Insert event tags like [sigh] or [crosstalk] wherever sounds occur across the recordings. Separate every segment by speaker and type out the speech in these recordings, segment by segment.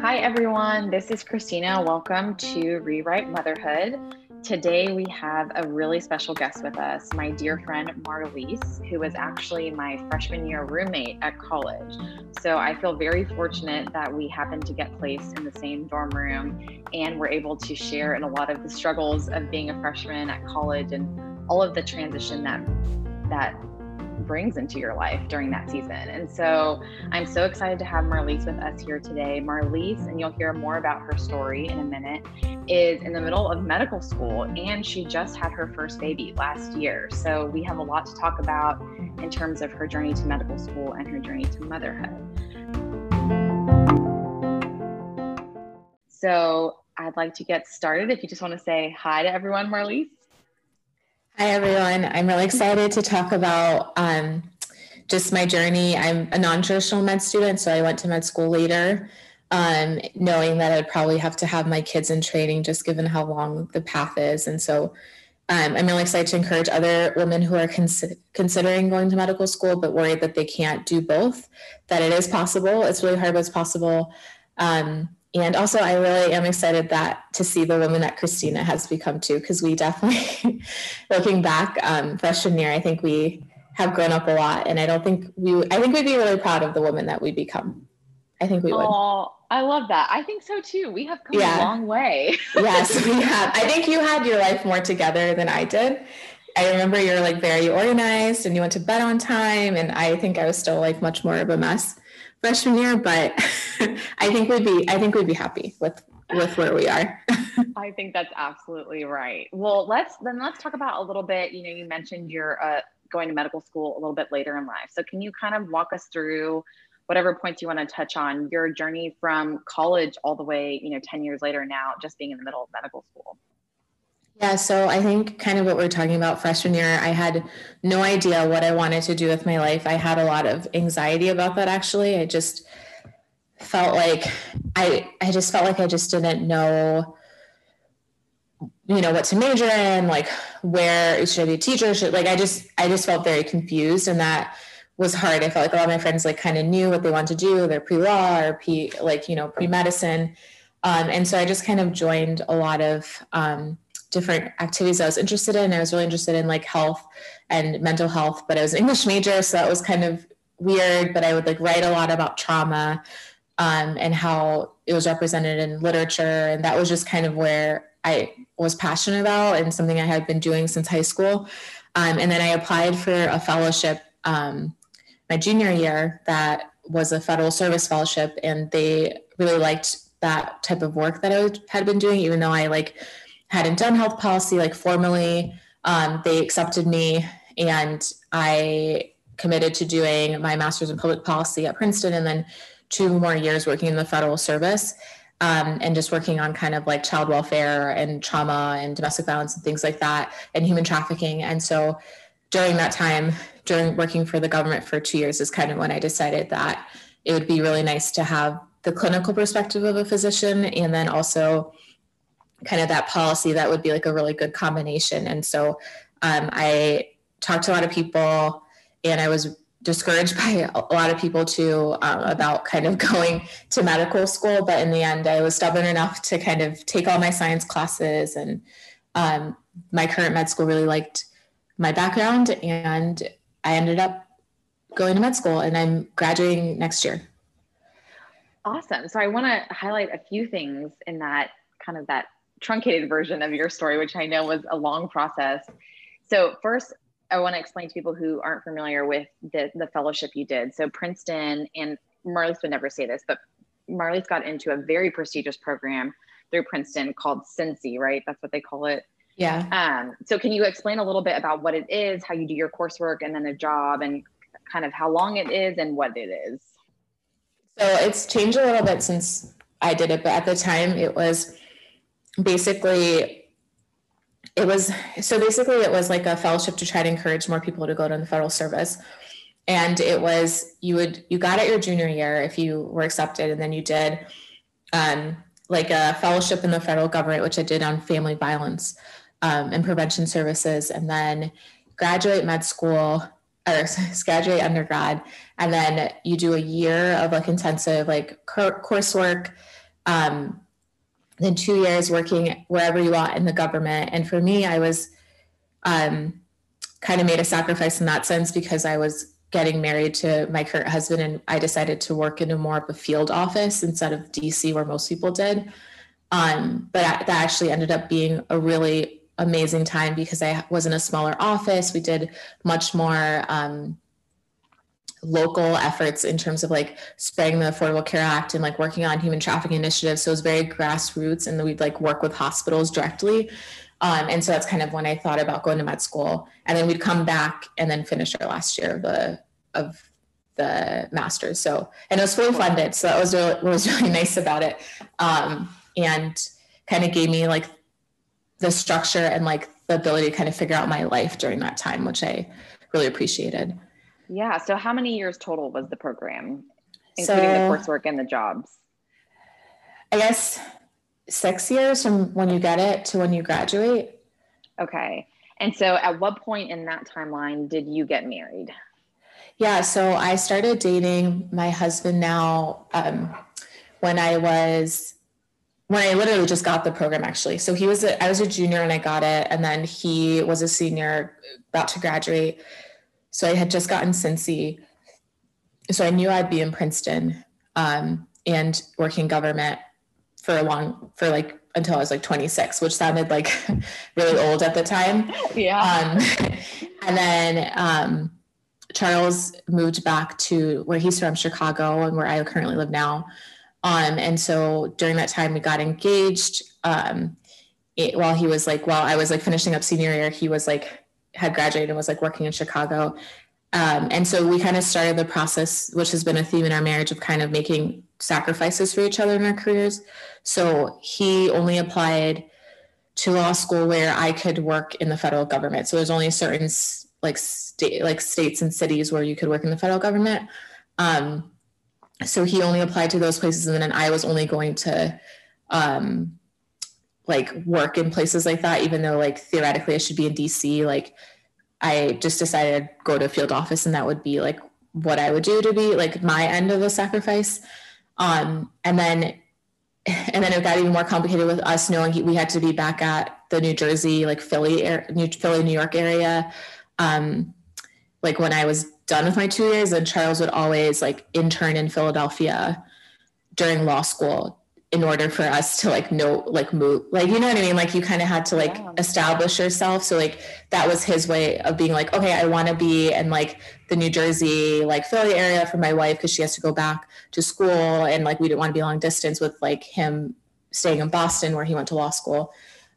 Speaker 1: Hi, everyone. This is Christina. Welcome to Rewrite Motherhood. Today, we have a really special guest with us, my dear friend Marlise, who was actually my freshman year roommate at college. So I feel very fortunate that we happened to get placed in the same dorm room and were able to share in a lot of the struggles of being a freshman at college and all of the transition that that brings into your life during that season. And so I'm so excited to have Marlise with us here today. Marlise, and you'll hear more about her story in a minute, is in the middle of medical school and she just had her first baby last year. So we have a lot to talk about in terms of her journey to medical school and her journey to motherhood. So I'd like to get started. If you just want to say hi to everyone, Marlise.
Speaker 2: Hi, everyone. I'm really excited to talk about um, just my journey. I'm a non traditional med student, so I went to med school later, um, knowing that I'd probably have to have my kids in training just given how long the path is. And so um, I'm really excited to encourage other women who are cons- considering going to medical school but worried that they can't do both, that it is possible. It's really hard, but it's possible. Um, and also i really am excited that to see the woman that christina has become too because we definitely [laughs] looking back um, freshman year i think we have grown up a lot and i don't think we i think we'd be really proud of the woman that we become. I think we would.
Speaker 1: Oh i love that. I think so too. We have come yeah. a long way. [laughs]
Speaker 2: Yes we have. I think you had your life more together than i did. I remember you're like very organized and you went to bed on time. And I think I was still like much more of a mess freshman year, but [laughs] I think we'd be I think we'd be happy with with where we are. [laughs]
Speaker 1: I think that's absolutely right. Well, let's then let's talk about a little bit. You know, you mentioned you're uh, going to medical school a little bit later in life. So can you kind of walk us through whatever points you want to touch on your journey from college all the way, you know, 10 years later now, just being in the middle of medical school?
Speaker 2: Yeah, so I think kind of what we're talking about freshman year, I had no idea what I wanted to do with my life. I had a lot of anxiety about that actually. I just felt like I I just felt like I just didn't know you know what to major in, like where should I be a teacher? Should like I just I just felt very confused and that was hard. I felt like a lot of my friends like kind of knew what they wanted to do. They're pre-law or pre like, you know, pre-medicine. Um, and so I just kind of joined a lot of um, different activities I was interested in. I was really interested in like health and mental health, but I was an [laughs] English major, so that was kind of weird. But I would like write a lot about trauma um, and how it was represented in literature, and that was just kind of where I was passionate about and something I had been doing since high school. Um, and then I applied for a fellowship um, my junior year that was a federal service fellowship, and they really liked that type of work that I had been doing, even though I like hadn't done health policy like formally. Um, they accepted me and I committed to doing my master's in public policy at Princeton and then two more years working in the federal service um, and just working on kind of like child welfare and trauma and domestic violence and things like that and human trafficking. And so during that time, during working for the government for two years, is kind of when I decided that it would be really nice to have the clinical perspective of a physician and then also kind of that policy that would be like a really good combination. And so um, i talked to a lot of people and i was discouraged [laughs] by a lot of people too um, about kind of [laughs] going to medical school. But in the end i was stubborn enough to kind of take all my science classes. And um, my current med school really liked my background and i ended up going to med school and i'm graduating next year.
Speaker 1: Awesome. So i want to highlight a few things in that kind of that truncated version of your story, which I know was a long process. So, first, I want to explain to people who aren't familiar with the, the fellowship you did. So, Princeton, and Marlise would never say this, but Marlise got into a very prestigious program through Princeton called SINSI, right? That's what they call it.
Speaker 2: Yeah.
Speaker 1: Um, so, can you explain a little bit about what it is, how you do your coursework, and then the job, and kind of how long it is and what it is?
Speaker 2: So, it's changed a little bit since I did it, but at the time it was basically it was so basically it was like a fellowship to try to encourage more people to go to the federal service and it was you would you got it your junior year if you were accepted and then you did um, like a fellowship in the federal government which i did on family violence um, and prevention services and then graduate med school or [laughs] graduate undergrad, and then you do a year of like intensive like coursework. Um, then two years working wherever you want in the government. And for me, I was um, kind of made a sacrifice in that sense because I was getting married to my current husband and I decided to work in a more of a field office instead of DC where most people did. Um, but that actually ended up being a really amazing time because I was in a smaller office. We did much more um, local efforts in terms of like spreading the Affordable Care Act and like working on human trafficking initiatives. So it was very grassroots and we'd like work with hospitals directly. Um, and so that's kind of when I thought about going to med school. And then we'd come back and then finish our last year of the of the master's. So and it was fully funded. So that was really was [laughs] really nice about it. Um, and kind of gave me like the structure and like the ability to kind of figure out my life during that time, which I really appreciated.
Speaker 1: Yeah. So how many years total was the program, including so, the coursework and the jobs?
Speaker 2: I guess six years from when you get it to when you graduate.
Speaker 1: Okay. And so at what point in that timeline did you get married?
Speaker 2: Yeah, so I started dating my husband now um, when I was when I literally just got the program actually. So he was a, I was a junior when I got it, and then he was a senior about to graduate. So I had just gotten SINSI. So I knew I'd be in Princeton um, and working government for a long for like until I was like 26, which sounded like [laughs] really old at the time.
Speaker 1: Yeah. Um,
Speaker 2: and then um, Charles moved back to where he's from, Chicago, and where I currently live now. Um, and so during that time, we got engaged. Um, it, while he was like, while I was like finishing up senior year, he was like had graduated and was like working in Chicago. Um, and so we kind of started the process, which has been a theme in our marriage of kind of making sacrifices for each other in our careers. So he only applied to law school where I could work in the federal government. So there's only certain like state like states and cities where you could work in the federal government. Um, so he only applied to those places, and then I was only going to um, like work in places like that, even though like theoretically I should be in DC. Like I just decided go to a field office, and that would be like what I would do to be like my end of the sacrifice. Um, and then [laughs] and then it got even more complicated with us knowing we had to be back at the New Jersey, like Philly, New Philly, New York area um, like when I was done with my two years, and Charles would always like intern in Philadelphia during law school in order for us to like know like move like you know what i mean like you kind of had to like yeah. establish yourself so like that was his way of being like okay i want to be in like the new jersey like philly area for my wife because she has to go back to school and like we didn't want to be long distance with like him staying in boston where he went to law school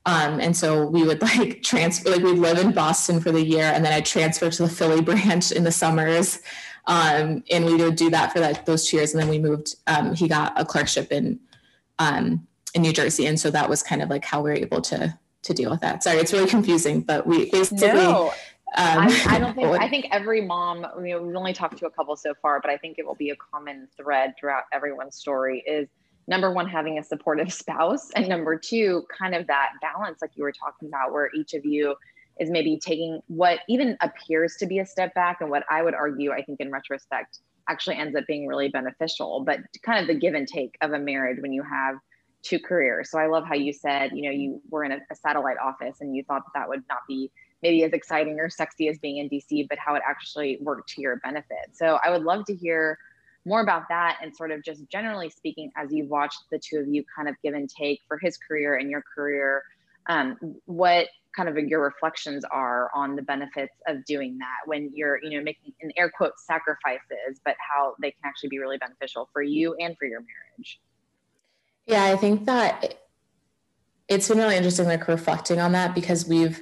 Speaker 2: um, and so we would [laughs] like transfer, like we'd live in Boston for the year, and then I'd transfer to the Philly [laughs] branch in the summers. Um, and we would do that for like those two years. And then we moved, um, he got a clerkship in, um, in New Jersey. And so that was kind of like how we were able to, to deal with that. Sorry, it's really confusing, but we basically, no.
Speaker 1: Um, I, I, don't think. [laughs] I think every mom. I mean, we've only talked to a couple so far, but I think it will be a common thread throughout everyone's story. Is number one having a supportive [laughs] spouse and number two kind of that balance like you were talking about where each of you is maybe taking what even appears to be a step back and what i would argue i think in retrospect actually ends up being really beneficial but kind of the give and take of a marriage when you have two careers. So i love how you said you know you were in a, a satellite office and you thought that that would not be maybe as exciting or sexy as being in dc but how it actually worked to your benefit. So i would love to hear more about that and sort of just generally speaking, as you've watched the two of you kind of give and take for his career and your career, um, what kind of your reflections are on the benefits of doing that when you're, you know, making in air quotes sacrifices, but how they can actually be really beneficial for you and for your marriage.
Speaker 2: Yeah, I think that it's been really interesting, like reflecting on that because we've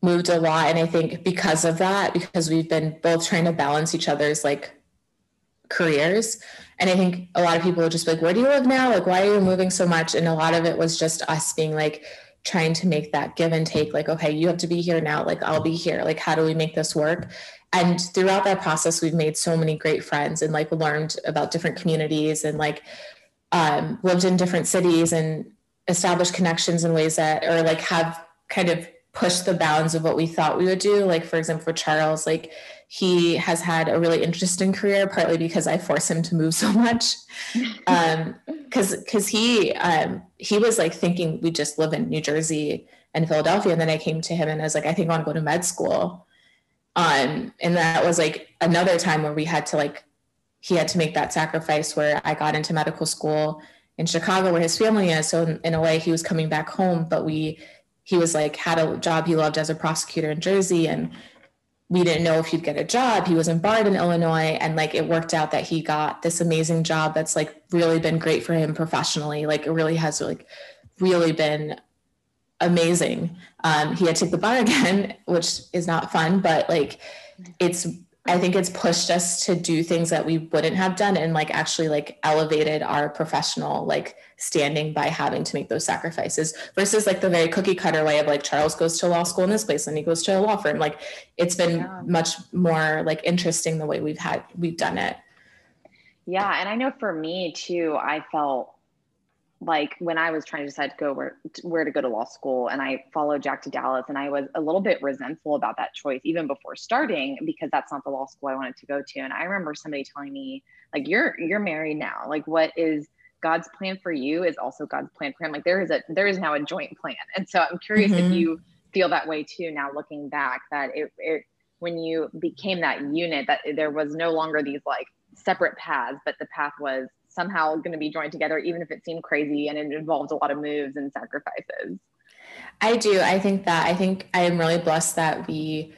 Speaker 2: moved a lot. And I think because of that, because we've been both trying to balance each other's like careers. And I think a lot of people would just like, where do you live now? Like, why are you moving so much? And a lot of it was just us being like, trying to make that give and take like okay you have to be here now like i'll be here like how do we make this work? And throughout that process we've made so many great friends and like learned about different communities and like um, lived in different cities and established connections in ways that or like have kind of pushed the bounds of what we thought we would do. Like for example for charles like he has had a really interesting career, partly because I force him to move so much. [laughs] Um, cause, cause he, um, he was like thinking we just live in New Jersey and Philadelphia. And then I came to him and I was like, I think I want to go to med school. Um, and that was like another time where we had to like, he had to make that sacrifice where I got into medical school in Chicago where his family is. So in, in a way he was coming back home, but we, he was like, had a job he loved as a prosecutor in Jersey. And we didn't know if he'd get a job. He was in barred in Illinois. And like, it worked out that he got this amazing job that's like really been great for him professionally. Like it really has like really been amazing. Um, he had to take the bar again, [laughs] which is not fun, but like it's I think it's pushed us to do things that we wouldn't have done and like actually like elevated our professional like standing by having to make those sacrifices versus like the very cookie cutter way of like Charles goes to law school in this place and he goes to a law firm. Like it's been yeah. much more like interesting the way we've had we've done it.
Speaker 1: Yeah. And I know for me too, I felt like when I was trying to decide to go where where to go to law school, and I followed Jack to Dallas, and I was a little bit resentful about that choice even before starting because that's not the law school I wanted to go to. And I remember somebody telling me, like, "You're you're married now. Like, what is God's plan for you is also God's plan for him. Like, there is a there is now a joint plan." [laughs] And so I'm curious mm-hmm. if you feel that way too now, looking back, that it it when you became that unit, that there was no longer these like separate paths, but the path was somehow going to be joined together, even if it seemed crazy and it involves a lot of moves and sacrifices.
Speaker 2: I do. I think that I think I am really blessed that we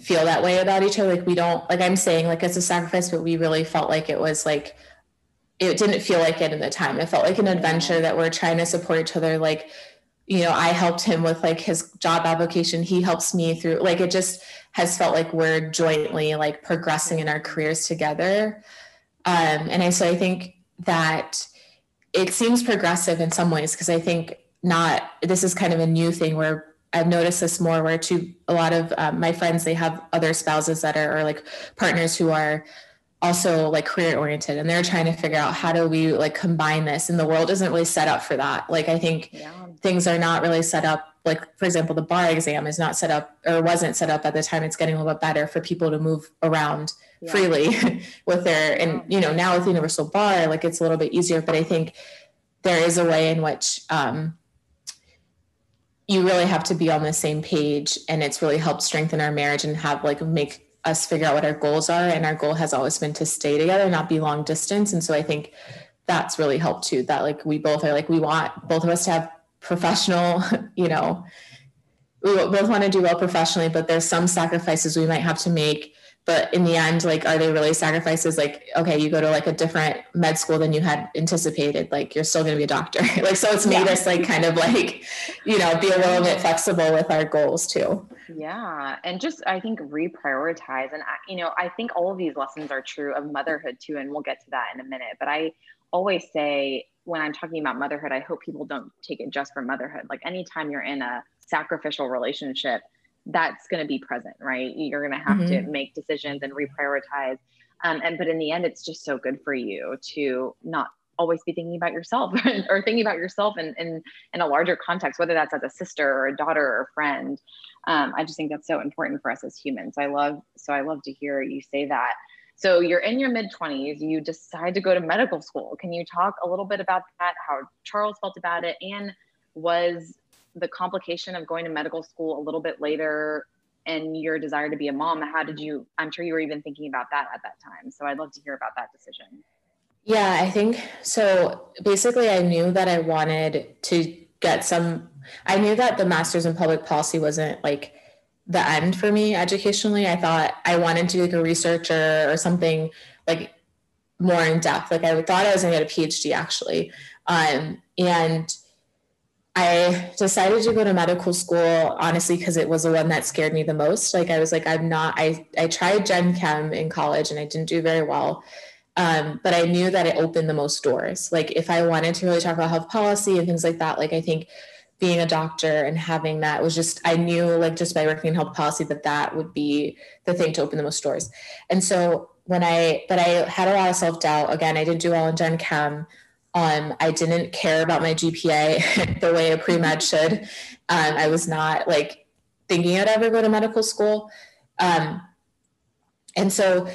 Speaker 2: feel that way about each other. Like we don't like I'm saying like it's a sacrifice, but we really felt like it was like it didn't feel like it in the time. It felt like an adventure that we're trying to support each other. Like, you know, I helped him with like his job application. He helps me through like it just has felt like we're jointly like progressing in our careers together. Um, and I so I think that it seems progressive in some ways because I think not this is kind of a new thing where I've noticed this more where to a lot of um, my friends they have other spouses that are or like partners who are also like career oriented and they're trying to figure out how do we like combine this and the world isn't really set up for that like i think yeah. things are not really set up like for example the bar exam is not set up or wasn't set up at the time it's getting a little bit better for people to move around yeah. freely [laughs] with their and you know now with universal bar like it's a little bit easier but i think there is a way in which um, you really have to be on the same page and it's really helped strengthen our marriage and have like make us figure out what our goals are and our goal has always been to stay together not be long distance and so i think that's really helped too that like we both are like we want both of us to have professional [laughs] you know we both want to do well professionally but there's some sacrifices we might have to make but in the end like are they really sacrifices? Like okay you go to like a different med school than you had anticipated like you're still going to be a doctor. [laughs] Like so it's made yeah. us like kind of like you know be a little bit flexible with our goals too.
Speaker 1: Yeah and just i think reprioritize and I, you know i think all of these lessons are true of motherhood too and we'll get to that in a minute but i always say when i'm talking about motherhood i hope people don't take it just for motherhood. Like anytime you're in a sacrificial relationship that's going to be present, right? You're going to have mm-hmm. to make decisions and reprioritize. Um, and but in the end, it's just so good for you to not always be thinking about yourself [laughs] or thinking about yourself in, in, in a larger context, whether that's as a sister or a daughter or a friend. Um, I just think that's so important for us as humans. I love, so I love to hear you say that. So you're in your mid 20s, you decide to go to medical school. Can you talk a little bit about that, how Charles felt about it, and was the complication of going to medical school a little bit later and your desire to be a mom how did you i'm sure you were even thinking about that at that time. So i'd love to hear about that decision.
Speaker 2: Yeah i think so. Basically i knew that i wanted to get some i knew that the master's in public policy wasn't like the end for me educationally. I thought i wanted to be like a researcher or something like more in depth. Like i thought i was going to get a phd actually. Um, and I decided to go to medical school honestly because it was the one that scared me the most. Like I was like, I'm not. I I tried Gen Chem in college and I didn't do very well, um, but I knew that it opened the most doors. Like if I wanted to really talk about health policy and things like that, like I think being a doctor and having that was just I knew like just by working in health policy that that would be the thing to open the most doors. And so when I but I had a lot of self doubt. Again, I didn't do well in Gen Chem. Um, I didn't care about my GPA [laughs] the way a pre med should. Um, I was not like thinking I'd ever go to medical school. Um, and so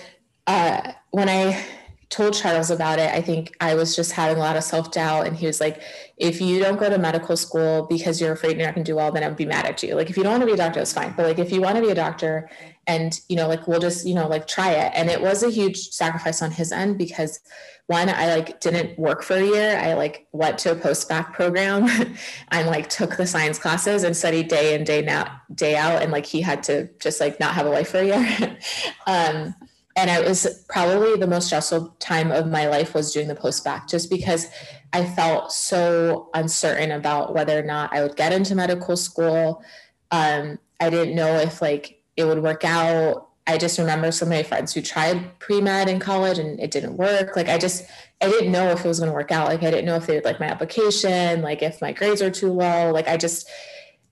Speaker 2: uh, when I told Charles about it, I think I was just having a lot of self doubt. And he was like, if you don't go to medical school because you're afraid you're not going to do well, then I'd be mad at you. Like, if you don't want to be a doctor, it's fine. But like, if you want to be a doctor and, you know, like, we'll just, you know, like try it. And it was a huge sacrifice on his end because one, I like didn't work for a year. I like went to a post bac program [laughs] and like took the science classes and studied day in, day out, day out. And like, he had to just like not have a life for a year. [laughs] um, and it was probably the most stressful time of my life was doing the post bac just because i felt so uncertain about whether or not i would get into medical school. Um, i didn't know if like it would work out. I just remember some of my friends who tried pre-med in college and it didn't work. Like i just i didn't know if it was going to work out. Like i didn't know if they would like my application like if my grades were too low. Like i just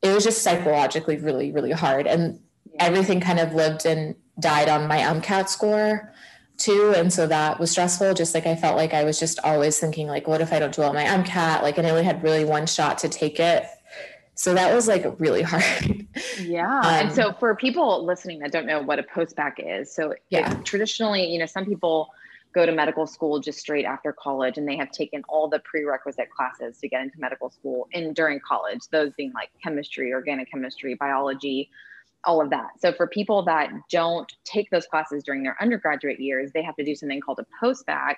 Speaker 2: it was just psychologically really really hard. And everything kind of lived and died on my MCAT score too. And so that was stressful. Just like I felt like I was just always thinking, like, what if I don't do well my MCAT? Like, and I only had really one shot to take it. So that was like really [laughs] hard.
Speaker 1: Yeah. Um, and so for people listening that don't know what a post bac is, so yeah, traditionally, you know, some people go to medical school just straight after college and they have taken all the prerequisite classes to get into medical school in during college, those being like chemistry, organic chemistry, biology, all of that. So for people that don't take those classes during their undergraduate years, they have to do something called a post bac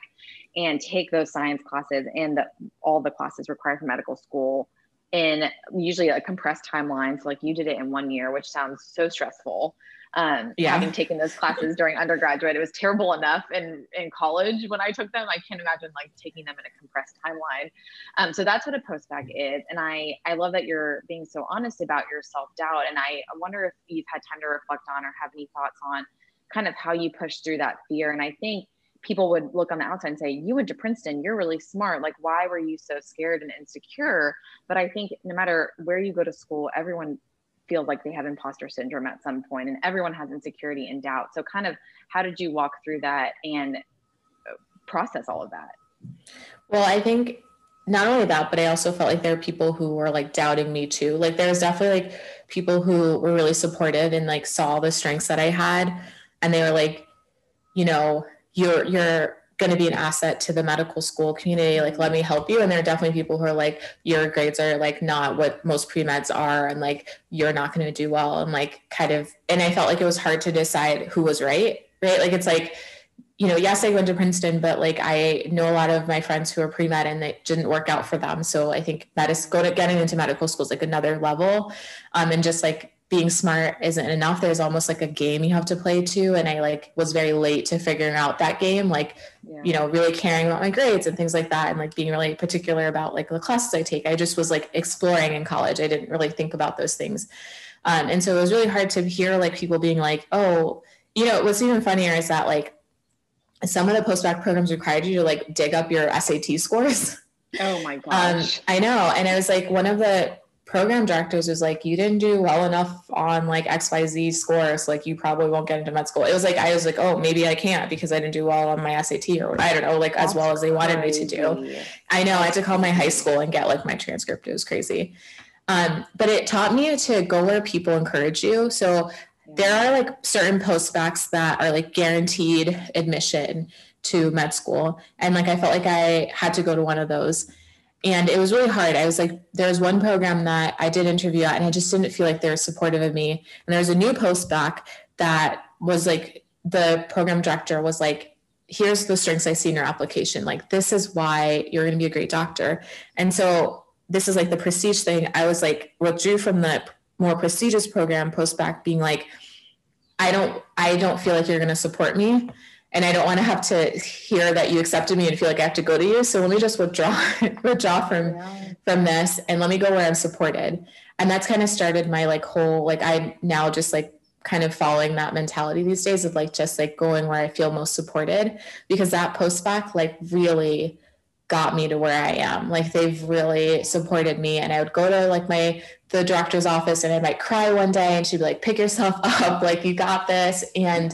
Speaker 1: and take those science classes and the, all the classes required for medical school in usually a compressed timeline. So like you did it in one year, which sounds so stressful um, yeah. having taken those classes during undergraduate. It was terrible enough in, in college when I took them. I can't imagine like taking them in a compressed timeline. Um, so that's what a post bac is. And I, I love that you're being so honest about your self doubt. And I wonder if you've had time to reflect on or have any thoughts on kind of how you push through that fear. And I think people would look on the outside and say, You went to Princeton, you're really smart. Like, why were you so scared and insecure? But I think no matter where you go to school, everyone feels like they have imposter syndrome at some point and everyone has insecurity and doubt so kind of how did you walk through that and uh, process all of that
Speaker 2: well i think not only that but i also felt like there are people who were like doubting me too like there's definitely like people who were really supportive and like saw the strengths that i had and they were like you know you're you're going to be an asset to the medical school community like let me help you. And there are definitely people who are like your grades are like not what most pre-meds are and like you're not going to do well and like kind of and i felt like it was hard to decide who was right right? Like it's like you know yes i went to princeton but like i know a lot of my friends who are pre-med and it didn't work out for them. So i think that is go to getting into medical school is like another level. Um and just like being smart isn't enough. There's almost like a game you have to play too and i like was very late to figuring out that game like yeah. you know really caring about my grades and things like that and like being really particular about like the classes i take. I just was like exploring in college. I didn't really think about those things. Um, and so it was really hard to hear like people being like oh you know what's even funnier is that like some of the post-bac programs required you to like dig up your sat scores.
Speaker 1: Oh my [laughs] um, gosh.
Speaker 2: Um, i know and i was like one of the program directors was like, you didn't do well enough on like XYZ scores. Like you probably won't get into med school. It was like, I was like, oh, maybe I can't because I didn't do well on my SAT or I don't know, like That's as well as they wanted crazy. me to do. I know I had to call my high school and get like my transcript. It was crazy. Um, but it taught me to go where people encourage you. So there are like certain post bacs that are like guaranteed admission to med school. And like I felt like I had to go to one of those and it was really hard. I was like, there was one program that I did interview at, and I just didn't feel like they were supportive of me. And there was a new post bac that was like, the program director was like, here's the strengths I see in your application. Like, this is why you're going to be a great doctor. And so, this is like the prestige thing. I was like, withdrew from the more prestigious program post back, being like, I don't, I don't feel like you're going to support me and I don't want to have to hear that you accepted me and feel like I have to go to you. So let me just withdraw [laughs] withdraw from yeah. from this and let me go where I'm supported. And that's kind of started my like whole like I now just like kind of following that mentality these days of like just like going where I feel most supported because that post bac like really got me to where I am. Like they've really supported me. And I would go to like my the director's office and I might cry one day and she'd be like, pick yourself [laughs] up, like you got this. And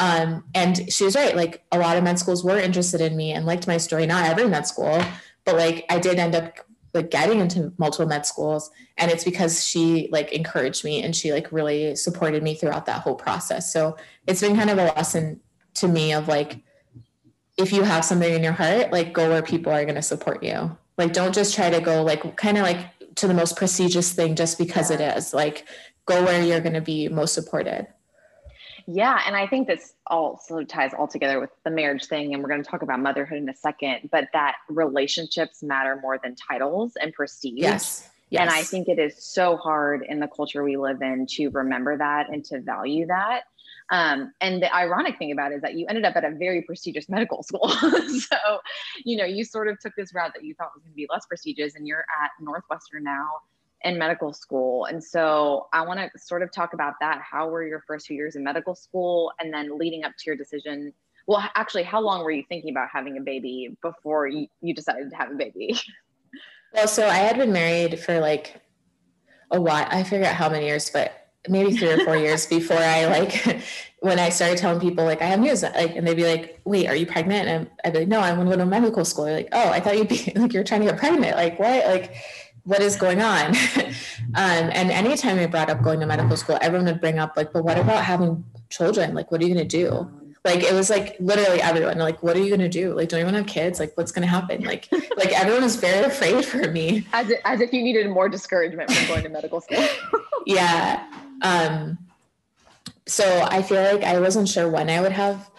Speaker 2: um, and she was right. Like a lot of med schools were interested in me and liked my story. Not every med school, but like I did end up like getting into multiple med schools and it's because she like encouraged me and she like really supported me throughout that whole process so it's been kind of a lesson to me of like if you have something in your heart like go where people are going to support you like don't just try to go like kind of like to the most prestigious thing just because yeah. it is like go where you're going to be most supported
Speaker 1: yeah, and I think this also ties all together with the marriage thing, and we're going to talk about motherhood in a second. But that relationships matter more than titles and prestige.
Speaker 2: Yes.
Speaker 1: Yes. And I think it is so hard in the culture we live in to remember that and to value that. Um, and the ironic thing about it is that you ended up at a very prestigious medical [laughs] school. so, you know, you sort of took this route that you thought was going to be less prestigious, and you're at Northwestern now in medical school. And so I want to sort of talk about that. How were your first few years in medical school and then leading up to your decision? Well, actually, how long were you thinking about having a baby before you, you decided to have a baby? [laughs]
Speaker 2: Well, so I had been married for like a while. I forget how many years, but maybe three or four [laughs] years before I like [laughs] when I started telling people like I have news, like, and they'd be like, "Wait, are you pregnant?" And I'd be like, "No, I want to go to medical school." They're like, "Oh, I thought you'd be like you're trying to get pregnant. Like what? Like what is going on? [laughs] um, and anytime I brought up going to medical school, everyone would bring up like, but what about having children? Like, what are you going to do? Like, it was like literally everyone, like, what are you going to do? Like, don't you want to have kids? Like, what's going to happen? Like, [laughs] like everyone was very afraid for me.
Speaker 1: As, if, as if you needed more discouragement from going to medical school. [laughs]
Speaker 2: yeah. Um, so I feel like I wasn't sure when I would have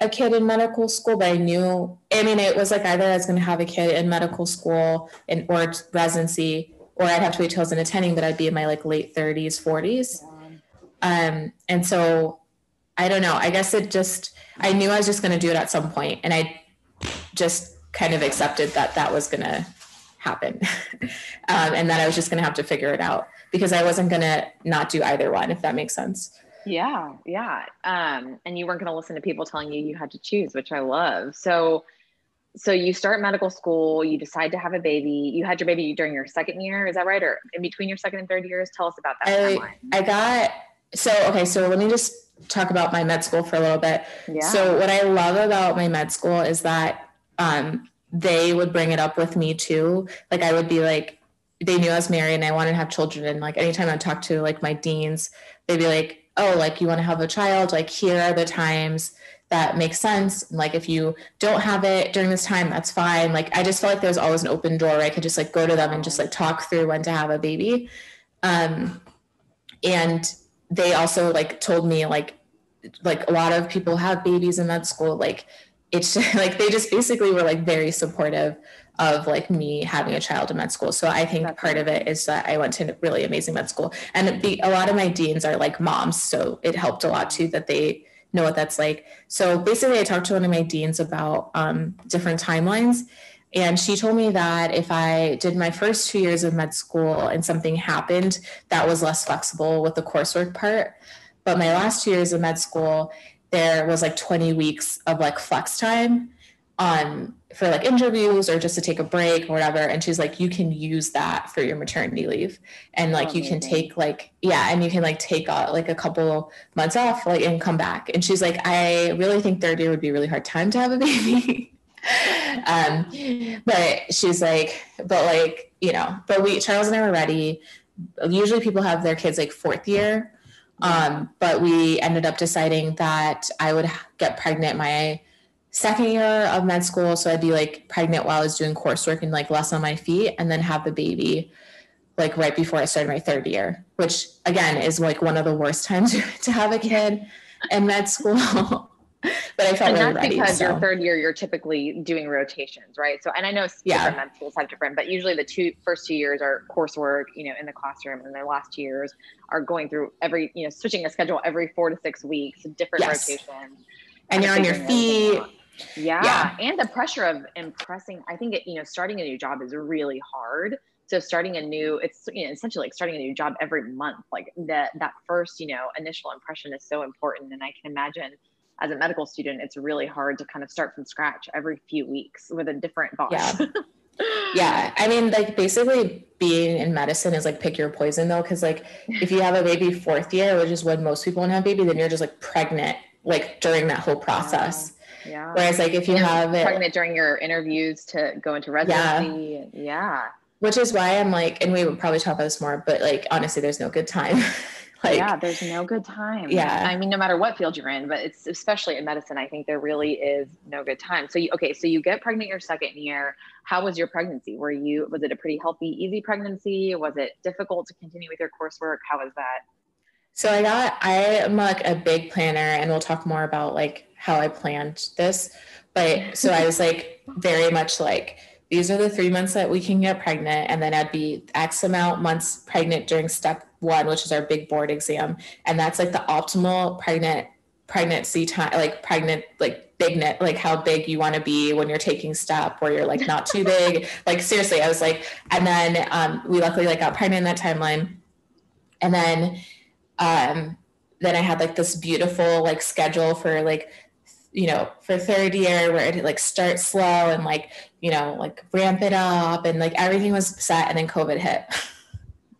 Speaker 2: a kid in medical school, but I knew, I mean, it was like either I was going to have a kid in medical school and or residency, or I'd have to wait till I was in attending, but I'd be in my like late 30s, 40s. Um, and so I don't know. I guess it just, I knew I was just going to do it at some point, and I just kind of accepted that that was going to happen, [laughs] um, and that I was just going to have to figure it out because I wasn't going to not do either one, if that makes sense.
Speaker 1: Yeah, yeah. Um, and you weren't going to listen to people telling you you had to choose, which I love. So, so you start medical school, you decide to have a baby. You had your baby during your second year, is that right? Or in between your second and third years? Tell us about that.
Speaker 2: I, timeline. I got so okay. So let me just talk about my med school for a little bit. Yeah. So what I love about my med school is that um, they would bring it up with me too. Like I would be like, they knew I was married and I wanted to have children. And like anytime I talk to like my deans, they'd be like, oh, like you want to have a child, like here are the times that make sense. like if you don't have it during this time, that's fine. Like I just felt like there was always an open door where I could just like go to them and just like talk through when to have a baby. Um, and they also like told me like like a lot of people have babies in med school. Like it's [laughs] like they just basically were like very supportive of like me having a child in med school. So I think That's part of it is that I went to really amazing med school, and be, a lot of my deans are like moms, so it helped a lot too that they know what that's like. So basically, I talked to one of my deans about um, different timelines. And she told me that if I did my first two years of med school and something happened, that was less flexible with the coursework part. But my last two years of med school, there was like 20 weeks of like flex time on for like interviews or just to take a break or whatever. And she's like you can use that for your maternity leave. And like you can take like yeah and you can like take a, like a couple months off like and come back. And she's like i really think third year would be a really hard time to have a [laughs] baby. Um but she's like but like you know but we charles and i were ready. Usually people have their kids like fourth year. Um but we ended up deciding that i would get pregnant my second year of med school. So I'd be like pregnant while I was doing coursework and like less on my feet and then have the baby like right before I started my third year, which again is like one of the worst times [laughs] to have a kid in med school. [laughs] but I felt and really
Speaker 1: that's
Speaker 2: ready,
Speaker 1: because so. your third year you're typically doing rotations, right? So and I know yeah. different med schools have different, but usually the two first two years are coursework, you know, in the classroom, and the last two years are going through every, you know, switching a schedule every four to six weeks, different yes. rotations.
Speaker 2: And you're on your feet
Speaker 1: yeah. yeah. And the pressure of impressing, I think, it, you know, starting a new job is really hard. So starting a new, it's you know, essentially like starting a new job every month. Like that that first, you know, initial impression is so important. And I can imagine as a medical student, it's really hard to kind of start from scratch every few weeks with a different boss.
Speaker 2: Yeah. [laughs] yeah. I mean, like basically being in medicine is like pick your poison though. Cause like if you have a baby fourth year, which is when most people want to have a baby, then you're just like pregnant like during that whole process.
Speaker 1: Yeah.
Speaker 2: Whereas like if you have
Speaker 1: pregnant during your interviews to go into residency. Yeah. yeah.
Speaker 2: which is why I'm like, and we would probably talk about this more, but like honestly, there's no good time. [laughs]
Speaker 1: like, yeah, there's no good time.
Speaker 2: Yeah.
Speaker 1: I mean, no matter what field you're in, but it's especially in medicine, I think there really is no good time. So you okay, so you get pregnant your second year. How was your pregnancy? Were you was it a pretty healthy, easy pregnancy? Was it difficult to continue with your coursework? How was that?
Speaker 2: So I got I am like a big planner and we'll talk more about like how I planned this. But so I was like very much like these are the three months that we can get pregnant and then i'd be x amount months pregnant during step one which is our big board exam and that's like the optimal pregnant pregnancy time like pregnant like big net like how big you want to be when you're taking step where you're like not too big [laughs] like seriously i was like and then um, we luckily like got pregnant in that timeline and then um then i had like this beautiful like schedule for like you know, for third year where it like start slow and like, you know, like ramp it up and like everything was set and then COVID hit.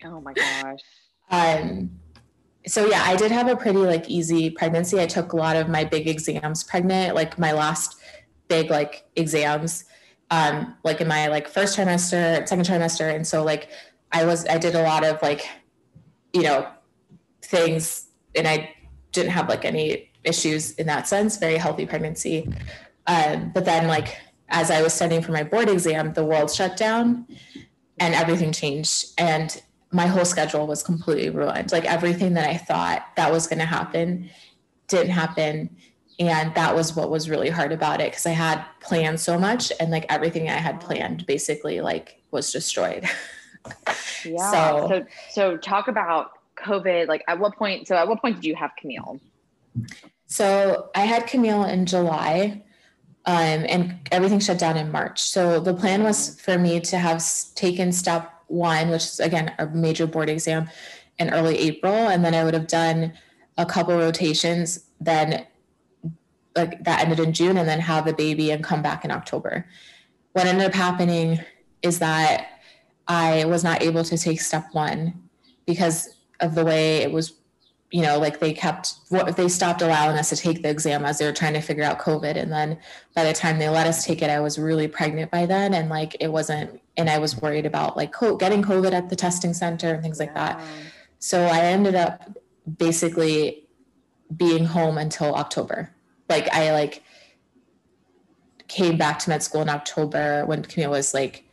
Speaker 1: Oh my gosh.
Speaker 2: um so yeah, I did have a pretty like easy pregnancy. I took a lot of my big exams pregnant, like my last big like exams, um, like in my like first trimester, second trimester. And so like I was I did a lot of like, you know, things and I didn't have like any issues in that sense, very healthy pregnancy. Um, but then, like, as I was studying for my board exam, the world shut down and everything changed. And my whole schedule was completely ruined. Like, everything that I thought that was going to happen didn't happen. And that was what was really hard about it because I had planned so much and like everything I had planned basically like was destroyed. [laughs]
Speaker 1: yeah. So, so, so talk about COVID. Like, at what point? So, at what point did you have Camille?
Speaker 2: So I had Camille in July. Um, and everything shut down in March. So the plan was for me to have taken step one, which is again a major board exam, in early April, and then I would have done a couple rotations. Then, like that ended in June, and then have the baby and come back in October. What ended up happening is that I was not able to take step one because of the way it was you know, like they kept what they stopped allowing us to take the exam as they were trying to figure out COVID. And then by the time they let us take it, I was really pregnant by then. And like it wasn't, and I was worried about like getting COVID at the testing center and things like that. So I ended up basically being home until October. Like I like came back to med school in October when Camille was like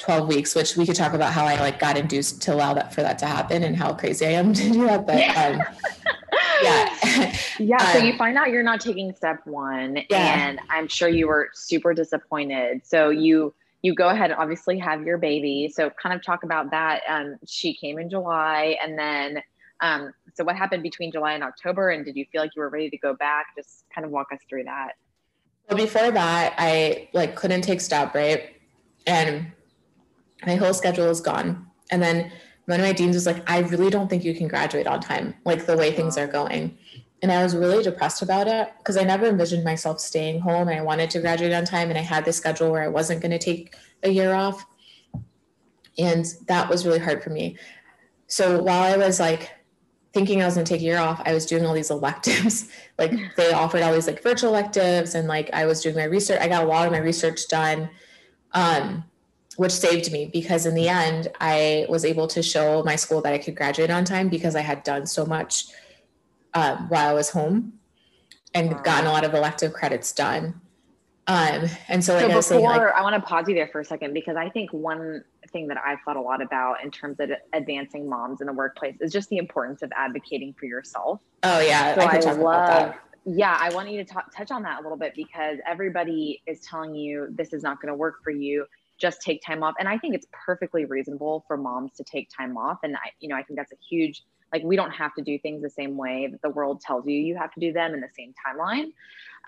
Speaker 2: 12 weeks, which we could talk about how I like got induced to allow that for that to happen and how crazy I am to do that. But um, [laughs]
Speaker 1: yeah. yeah. Um, so you find out you're not taking step one yeah. and I'm sure you were super disappointed. So you, you go ahead and obviously have your baby. So kind of talk about that. Um, she came in July and then, um, so what happened between July and October and did you feel like you were ready to go back? Just kind of walk us through that.
Speaker 2: Well, before that, I like couldn't take step, right? And my whole schedule is gone. And then one of my deans was like, I really don't think you can graduate on time, like the way things are going. And I was really depressed about it because I never envisioned myself staying home and I wanted to graduate on time. And I had this schedule where I wasn't going to take a year off. And that was really hard for me. So while I was like thinking I was going to take a year off, I was doing all these electives. [laughs] like they offered all these like virtual electives and like I was doing my research. I got a lot of my research done. Um, which saved me because in the end i was able to show my school that i could graduate on time because i had done so much um, while i was home and wow. gotten a lot of elective credits done um, and so,
Speaker 1: so
Speaker 2: I,
Speaker 1: before, saying, like, I want to pause you there for a second because I think one thing that I've thought a lot about in terms of advancing moms in the workplace is just the importance of advocating for yourself.
Speaker 2: Oh yeah,
Speaker 1: so I, I love. Yeah, I want you to t- touch on that a little bit because everybody is telling you this is not going to work for you just take time off. And I think it's perfectly reasonable for moms to take time off. And I, you know, I think that's a huge, like, we don't have to do things the same way that the world tells you you have to do them in the same timeline.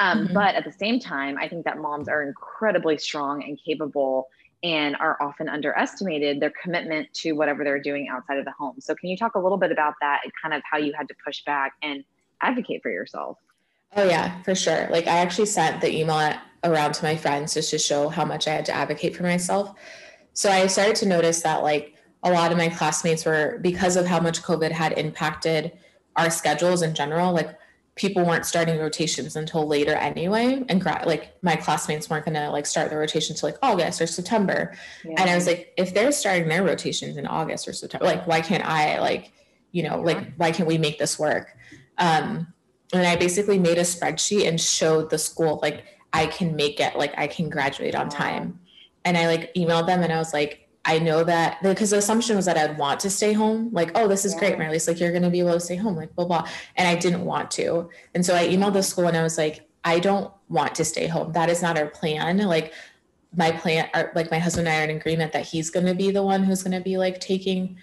Speaker 1: Um, mm-hmm. But at the same time, I think that moms are incredibly strong and capable and are often underestimated their commitment to whatever they're doing outside of the home. So, can you talk a little bit about that and kind of how you had to push back and advocate for yourself?
Speaker 2: Oh, yeah, for sure. Like, I actually sent the email around to my friends just to show how much I had to advocate for myself. So I started to notice that like a lot of my classmates were because of how much COVID had impacted our schedules in general, like people weren't starting rotations until later anyway and gra- like my classmates weren't going to like start their rotation until like august or september yeah. and i was like if they're starting their rotations in august or september like why can't i like you know yeah. like why can't we make this work um and i basically made a spreadsheet and showed the school like i can make it like i can graduate on time and i like emailed them and i was like I know that because the assumption was that I'd want to stay home. Like, oh, this is yeah. great, Marlise. Like, you're going to be able to stay home, like, blah, blah. And I didn't want to. And so I emailed the school and I was like, I don't want to stay home. That is not our plan. Like, my plan, like, my husband and I are in agreement that he's going to be the one who's going to be like taking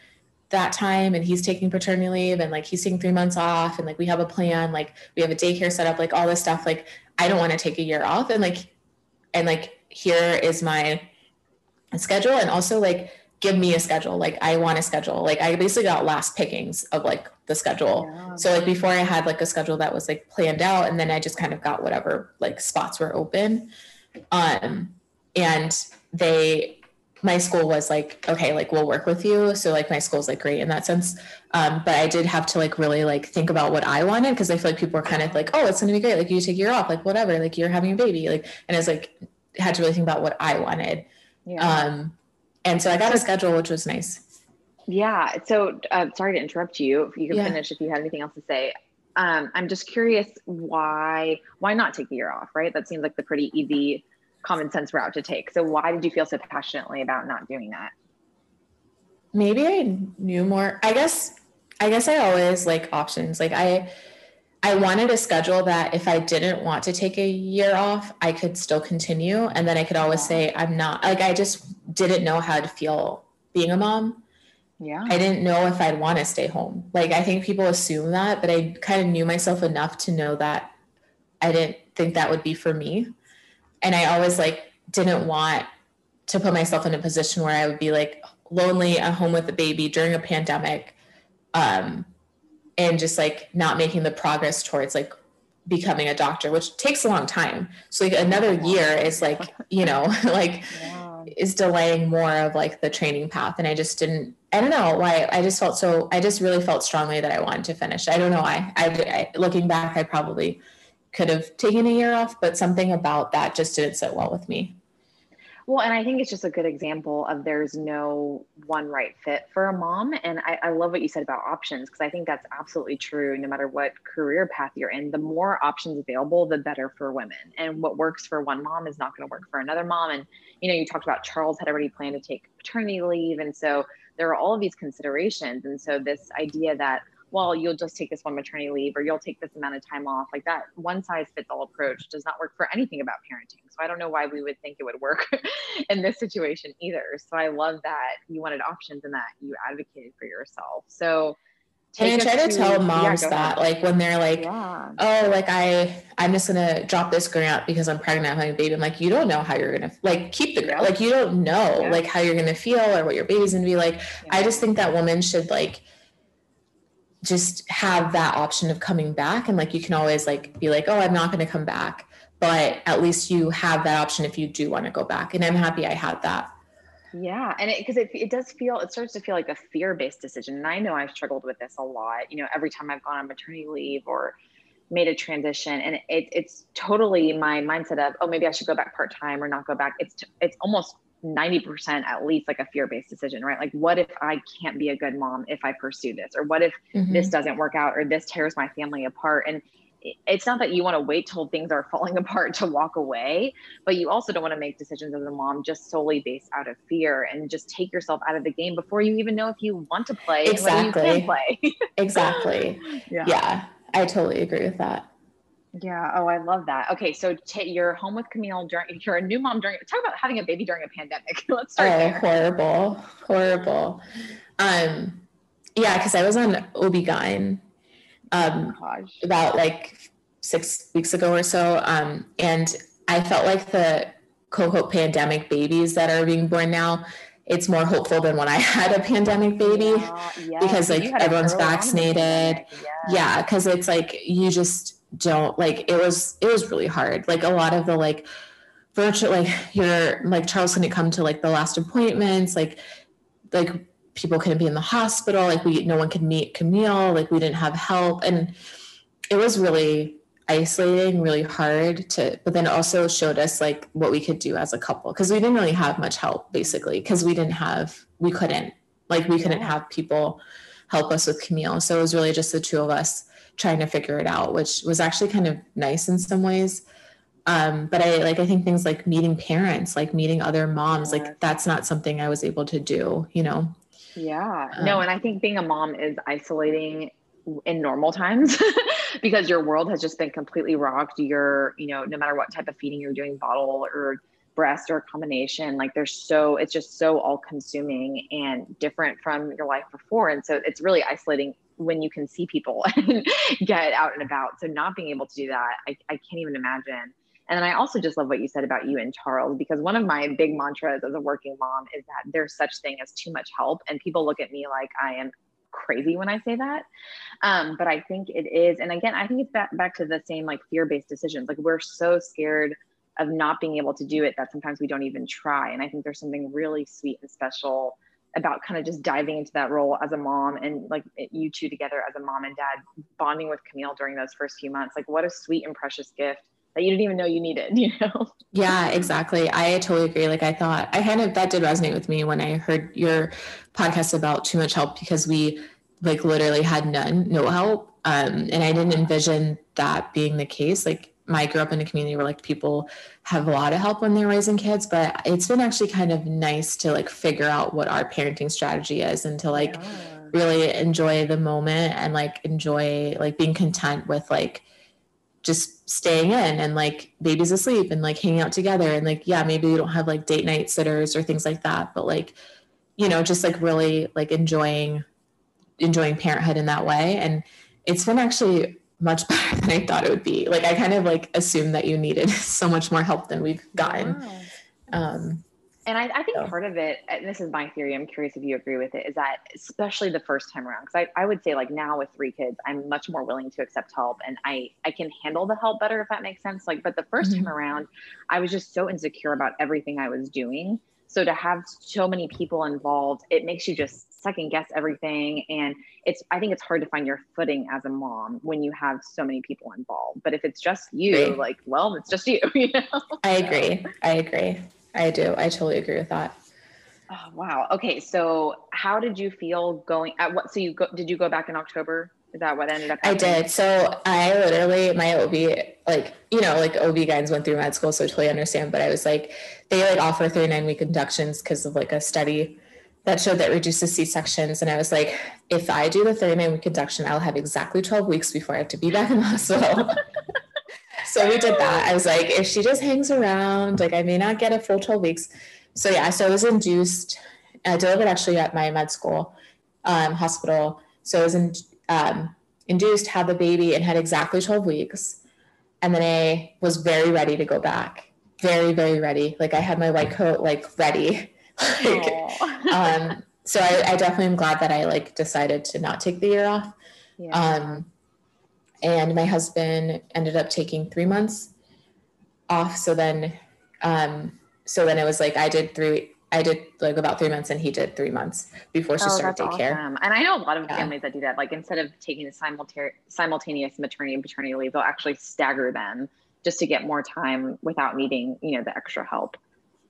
Speaker 2: that time and he's taking paternity leave and like he's taking three months off and like we have a plan like we have a daycare set up like all this stuff like i don't want to take a year off and like and like here is my schedule and also like give me a schedule. Like I want a schedule. Like I basically got last pickings of like the schedule. Yeah. So like before I had like a schedule that was like planned out and then I just kind of got whatever like spots were open. Um and they my school was like, okay, like we'll work with you. So like my school's like great in that sense. Um, but I did have to like really like think about what I wanted because I feel like people were kind of like, oh, it's gonna be great. Like you take a year off, like whatever, like you're having a baby. Like and it's like had to really think about what I wanted. Yeah. Um, and so I got a schedule, which was nice.
Speaker 1: Yeah. So uh, sorry to interrupt you. If you can yeah. finish if you had anything else to say. Um, I'm just curious why why not take a year off, right? That seems like the pretty easy, common sense route to take. So why did you feel so passionately about not doing that?
Speaker 2: Maybe I knew more. I guess I guess I always like options. Like I I wanted a schedule that if I didn't want to take a year off, I could still continue. And then I could always say, I'm not like, I just didn't know how to feel being a mom. Yeah. I didn't know if I'd want to stay home. Like, I think people assume that, but I kind of knew myself enough to know that I didn't think that would be for me. And I always like didn't want to put myself in a position where I would be like lonely at home with a baby during a pandemic. Um, and just like not making the progress towards like becoming a doctor which takes a long time so like another year is like you know [laughs] like yeah. is delaying more of like the training path and i just didn't i don't know why i just felt so i just really felt strongly that i wanted to finish i don't know why I, I looking back i probably could have taken a year off but something about that just didn't sit well with me
Speaker 1: well, and I think it's just a good example of there's no one right fit for a mom. And I, I love what you said about options because I think that's absolutely true. No matter what career path you're in, the more options available, the better for women. And what works for one mom is not going to work for another mom. And, you know, you talked about Charles had already planned to take paternity leave. And so there are all of these considerations. And so this idea that, well, you'll just take this one maternity leave or you'll take this amount of time off. Like that one size fits all approach does not work for anything about parenting. So I don't know why we would think it would work [laughs] in this situation either. So I love that you wanted options and that you advocated for yourself. So
Speaker 2: and I try to, to tell moms yeah, that, like when they're like, yeah. "Oh, like I, I'm just gonna drop this grant because I'm pregnant, I'm having a baby." I'm like, "You don't know how you're gonna like keep the grant. Like you don't know yeah. like how you're gonna feel or what your baby's gonna be like." I just think that women should like just have that option of coming back. And like you can always like be like oh i'm not going to come back. But at least you have that option if you do want to go back. And i'm happy i had that.
Speaker 1: Yeah. And because it, it, it, does feel it starts to feel like a fear-based decision. And i know i've struggled with this a lot. You know every time i've gone on maternity leave or made a transition and it, it's totally my mindset of oh maybe i should go back part-time or not go back. It's it's almost 90% at least like a fear-based decision right? Like what if i can't be a good mom if i pursue this? Or what if mm-hmm. this doesn't work out or this tears my family apart? And it's not that you want to wait till things are [laughs] falling apart to walk away but you also don't want to make decisions as a mom just solely based out of fear and just take yourself out of the game before you even know if you want to play exactly. play. [laughs]
Speaker 2: Exactly. Yeah. Yeah i totally agree with that
Speaker 1: yeah. Oh, I love that. Okay, so t- you're home with Camille during. You're a new mom during. Talk about having a baby during a pandemic. [laughs] Let's start. Oh, there.
Speaker 2: horrible, horrible. Um, yeah, because I was on OB-GYN um, oh about like six weeks ago or so, um, and I felt like the quote pandemic babies that are being born now. It's more hopeful than when I [laughs] had a pandemic baby yeah, yeah. because like everyone's vaccinated. Yeah, because it's like you just don't like it was it was really hard. Like a lot of the like virtual like you're like charles couldn't come to like the last appointments like like people couldn't be in the hospital like we no one could meet camille like we didn't have help. And it was really isolating, really hard to, but then also showed us like what we could do as a couple. Because we didn't really have much help basically because we didn't have, we couldn't, like, we couldn't have people help us with Camille. So it was really just the two of us trying to figure it out, which was actually kind of nice in some ways. Um, but I like I think things like meeting parents, like meeting other moms, like that's not something I was able to do, you know.
Speaker 1: Yeah. Um, no, and I think being a mom is isolating in normal times [laughs] because your world has just been completely rocked. You're, you know, no matter what type of feeding you're doing, bottle or breast or a combination, like there's so, it's just so all consuming and different from your life before. And so it's really isolating when you can see people [laughs] and get out and about. So not being able to do that, I, I can't even imagine. And then I also just love what you said about you and Charles, because one of my big mantras as a working mom is that there's such thing as too much help. And people look at me like I am crazy when I say that. Um, but I think it is. And again, I think it's back, back to the same like fear based decisions. Like we're so scared of not being able to do it that sometimes we don't even try. And I think there's something really sweet and special about kind of just diving into that role as a mom and like you two together as a mom and dad bonding with Camille during those first few months. Like what a sweet and precious gift that you didn't even know you needed, [laughs] you know?
Speaker 2: Yeah, exactly. I totally agree. Like I thought I kind of that did resonate with me when I heard your podcast about too much help because we like literally had none, no help. Um, and I didn't envision that being the case. Like I grew up in a community where like people have a lot of help when they're raising kids, but it's been actually kind of nice to like figure out what our parenting strategy is and to like yeah. really enjoy the moment and like enjoy like being content with like just staying in and like babies asleep and like hanging out together and like yeah maybe we don't have like date night sitters or things like that but like you know just like really like enjoying enjoying parenthood in that way and it's been actually much [laughs] better than I thought it would be. Like I kind of like assumed that you needed [laughs] so much more help than we've gotten. Wow.
Speaker 1: Um, and I, I think so. part of it, and this is my theory, I'm curious if you agree with it, is that especially the first time around, because I, I would say like now with three kids, I'm much more willing to accept help and I, I can handle the help better if that makes sense. Like, but the 1st mm-hmm. time around, I was just so insecure about everything I was doing. So to have so many people involved, it makes you just second guess everything. And it's, I think it's hard to find your footing as a mom when you have so many people involved. But if it's just you, right. like, well, it's just you, [laughs] you know?
Speaker 2: I agree. I agree. I do. I totally agree with that.
Speaker 1: Oh, wow. Okay. So how did you feel going at what, so you go, did you go back in October? Is that what ended up?
Speaker 2: Happening? I did. So I literally, my OB, like, you know, like OB guys went through med school, so I totally understand. But I was like, they like offer 39 week inductions because of like a study that showed that reduces C sections. And I was like, if I do the 39 week induction, I'll have exactly 12 weeks before I have to be back in the hospital. [laughs] so we did that. I was like, if she just hangs around, like I may not get a full 12 weeks. So yeah, so I was induced. I delivered actually at my med school um, hospital. So I was in, um, induced, had the baby, and had exactly 12 weeks. And then I was very ready to go back. Very, very ready. Like I had my white coat like ready. [laughs] like, um, so I, I, definitely am glad that I like decided to not take the year off. Yeah. Um, and my husband ended up taking three months off. So then, um, so then it was like I did three. I did like about three months, and he did three months before she oh, started daycare. Awesome.
Speaker 1: And I know a lot of yeah. families that do that. Like instead of taking the simultaneous simultaneous maternity and paternity leave, they'll actually stagger them just to get more time without needing you know the extra help.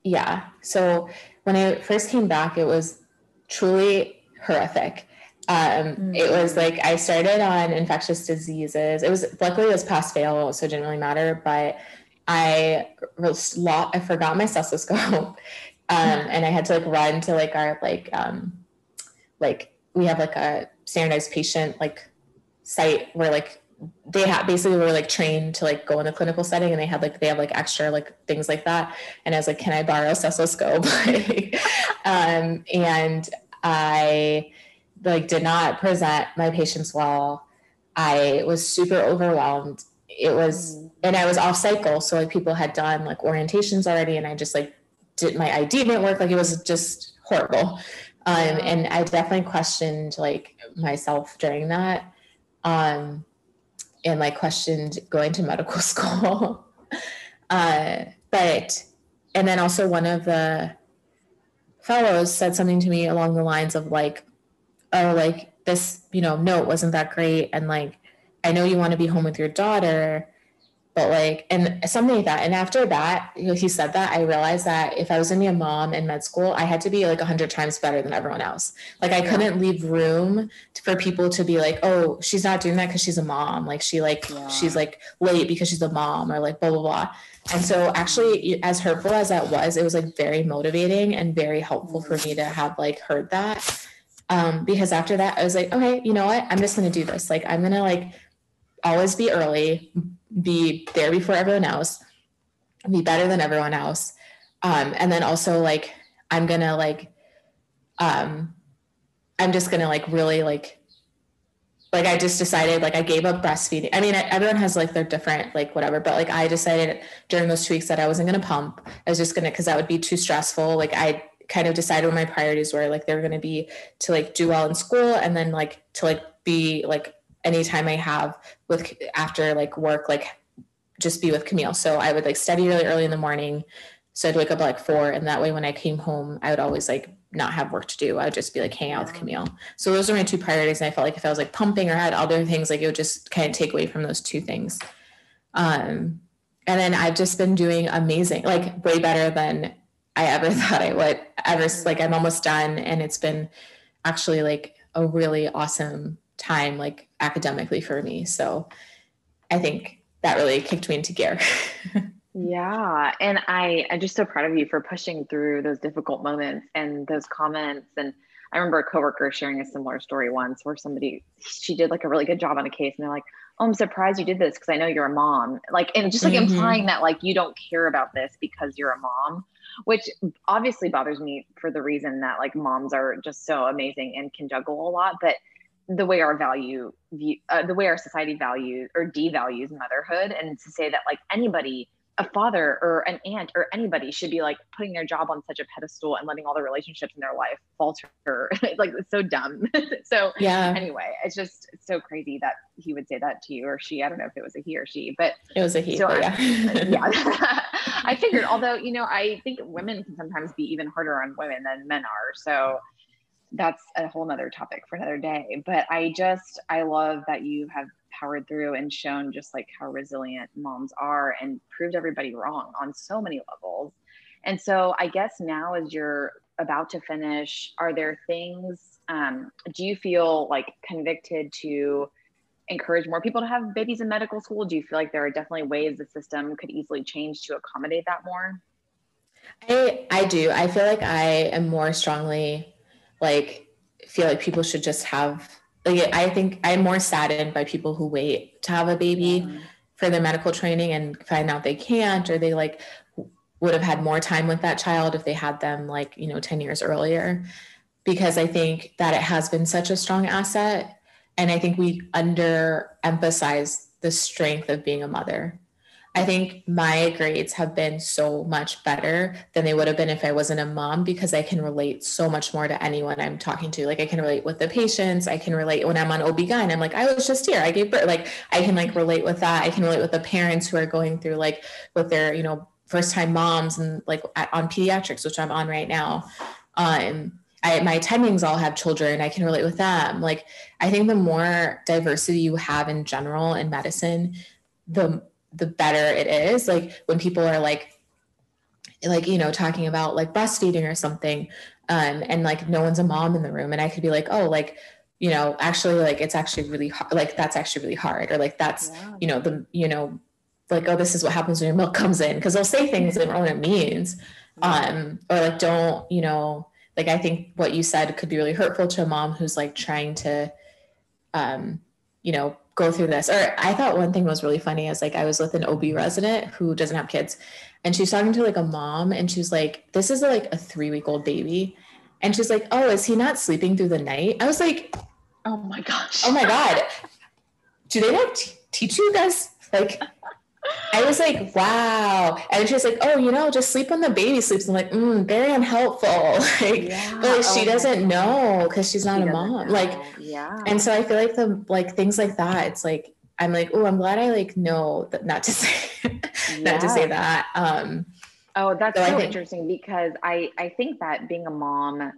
Speaker 2: Yeah. So when I first came back, it was truly horrific. Um, mm-hmm. It was like I started on infectious diseases. It was luckily it was pass fail, so it didn't really matter. But I lot I forgot my stethoscope, [laughs] um, and I had to like run to like our like um, like we have like a standardized patient like site where like they had basically were like trained to like go in a clinical setting and they had like they have like extra like things like that and i was like can i borrow a stethoscope [laughs] um, and i like did not present my patients well. I was super overwhelmed. It was, mm. and I was off cycle. So like people had done like orientations already, and I just like did my ID didn't work. Like it was just horrible. Um, and I definitely questioned like myself during that. Um, and like questioned going to medical [laughs] school. uh, but, and then also one of the fellows said something to me along the lines of like, oh, like this, you know, note wasn't that great. And like, I know you want to be home with your daughter, but like, and something like that. And after that, you know, he said that, I realized that if I was going to be a mom in med school, I had to be like a hundred times better than everyone else. Like, I yeah. couldn't leave room for people to be like, oh, she's not doing that because she's a mom. Like, she like, yeah. she's like late because she's a mom or like blah, blah, blah. And so, actually, as hurtful as that was, it was like very motivating and very helpful for me to have like heard that. Um, because after that, I was like, okay, you know what? I'm just going to do this. Like, I'm going to like always be early, be there before everyone else, be better than everyone else. Um, and then also like I'm gonna like um I'm just gonna like really like like I just decided like I gave up breastfeeding. I mean, everyone has like their different like whatever, but like I decided during those two weeks that I wasn't gonna pump. I was just gonna because that would be too stressful. Like I kind of decided what my priorities were. Like they were gonna be to like do well in school and then like to like be like anytime I have with after like work, like just be with Camille. So I would like study really early in the morning. So I'd wake up at like four. And that way when I came home, I would always like not have work to do. I would just be like hang out with Camille. So those are my two priorities. And I felt like if I was like pumping or had other things, like it would just kind of take away from those two things. Um, and then I've just been doing amazing, like way better than I ever [laughs] thought I would. Ever like I'm almost done, and it's been actually like a really awesome time like academically for me. So i think that really kicked me into gear. [laughs]
Speaker 1: Yeah and i i'm just so proud of you for pushing through those difficult moments and those comments. And i remember a coworker sharing a similar story once where somebody she did like a really good job on a case and they're like oh i'm surprised you did this because i know you're a mom. Like and just like mm-hmm. implying that like you don't care about this because you're a mom which obviously bothers me for the reason that like moms are just so amazing and can juggle a lot but the way our value view, uh, the way our society values or devalues motherhood and to say that like anybody a father or an aunt or anybody should be like putting their job on such a pedestal and letting all the relationships in their life falter. [laughs] Like it's so dumb. [laughs] So yeah. anyway it's just so crazy that he would say that to you or she. I don't know if it was a he or she but
Speaker 2: it was a he so I, yeah. [laughs]
Speaker 1: Yeah. I figured although you know i think women can sometimes be even harder on women than men are. So that's a whole nother topic for another day. But I just, I love that you have powered through and shown just like how resilient moms are and proved everybody wrong on so many levels. And so I guess now as you're about to finish, are there things, um, do you feel like convicted to encourage more people to have babies in medical school? Do you feel like there are definitely ways the system could easily change to accommodate that more?
Speaker 2: I I do. I feel like I am more strongly like feel like people should just have like I think I'm more saddened by people who wait to have a baby mm-hmm. for their medical training and find out they can't or they like would have had more time with that child if they had them like you know 10 years earlier because I think that it has been such a strong asset and I think we underemphasize the strength of being a mother I think my grades have been so much better than they would have been if I wasn't a mom because I can relate so much more to anyone I'm talking to. Like I can relate with the patients. I can relate when I'm on OB-GYN. I'm like, I was just here. I gave birth. Like I can like relate with that. I can relate with the parents who are going through like with their, you know, first time moms and like at, on pediatrics, which I'm on right now. Um, I, my attendings all have children. I can relate with them. Like, I think the more diversity you have in general in medicine, the the better it is. Like when people are like like you know talking about like breastfeeding or something um and like no one's a mom in the room and i could be like oh like you know actually like it's actually really hard like that's actually really hard or like that's yeah. you know the you know like oh this is what happens when your milk comes in because they'll say things they don't know what it means. Um or like don't you know like i think what you said could be really hurtful to a mom who's like trying to um you know go through this. Or I thought one thing was really funny is like I was with an OB resident who doesn't have kids and she's talking to like a mom and she's like, this is like a three week old baby. And she's like, oh, is he not sleeping through the night? I was like,
Speaker 1: oh my gosh.
Speaker 2: Oh my [laughs] God. Do they not t- teach you guys like I was like, wow. And she's like, oh, you know, just sleep when the baby sleeps. I'm like, mm, very unhelpful. [laughs] like, yeah. but like, she oh doesn't know because she's not she a mom. Know. Like, yeah. And so I feel like the like things like that. It's like I'm like, oh, I'm glad I like know that not to [laughs] say, yeah. not to say that. Um,
Speaker 1: oh, that's so, so think, interesting because I I think that being a mom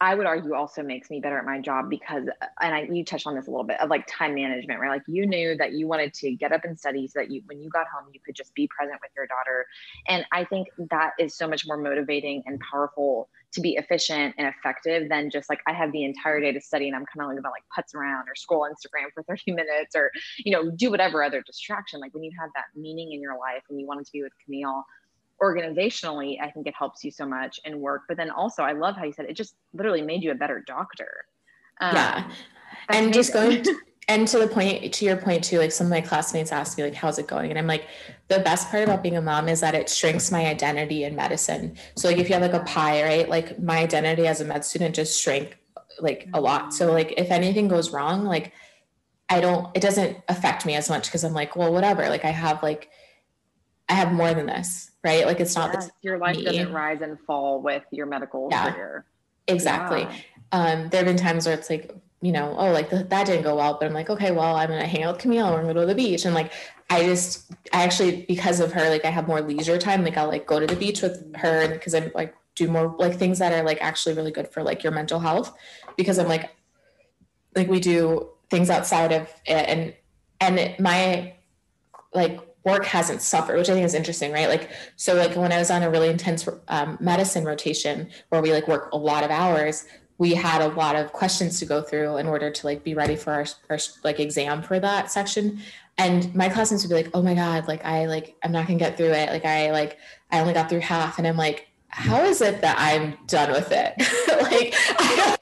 Speaker 1: I would argue also makes me better at my job because, and I, you touched on this a little bit of like time management, right? Like you knew that you wanted to get up and study so that you, when you got home, you could just be present with your daughter. And I think that is so much more motivating and powerful to be efficient and effective than just like I have the entire day to study and I'm kind of like about like putz around or scroll Instagram for 30 [laughs] minutes or, you know, do whatever other distraction. Like when you have that meaning in your life and you wanted to be with Camille, organizationally, I think it helps you so much in work. But then also, I love how you said it just literally made you a better doctor.
Speaker 2: Um, yeah. And amazing. just going to, [laughs] and to the point, to your point too, like some of my classmates ask me, like, how's it going? And I'm like, the best part about being a mom is that it shrinks my identity in medicine. So, like, if you have like a pie, right? Like, my identity as a med student just shrank like a lot. So, like, if anything goes wrong, like, I don't, it doesn't affect me as much because I'm like, well, whatever. Like, I have like, I have more than this, right? Like it's not yes,
Speaker 1: your life me. doesn't rise and fall with your medical yeah, career.
Speaker 2: Exactly. Yeah. Um, there have been times where it's like, you know, oh, like the, that didn't go well, but I'm like, okay, well, I'm gonna hang out with Camille. We're gonna go to the beach, and like, I just, I actually, because of her, like, I have more leisure time. Like, I'll like go to the beach with her because I'm like do more like things that are like actually really good for like your mental health, because I'm like, like we do things outside of it, and and my like work hasn't suffered, which I think is interesting, right? Like, so like when I was on a really intense um, medicine rotation where we like work a lot of hours, we had a lot of questions to go through in order to like be ready for our, our like exam for that section. And my classmates would be like, "Oh my god, like I like I'm not gonna get through it. Like I like I only got through half." And I'm like, "How is it that I'm done with it? [laughs] like I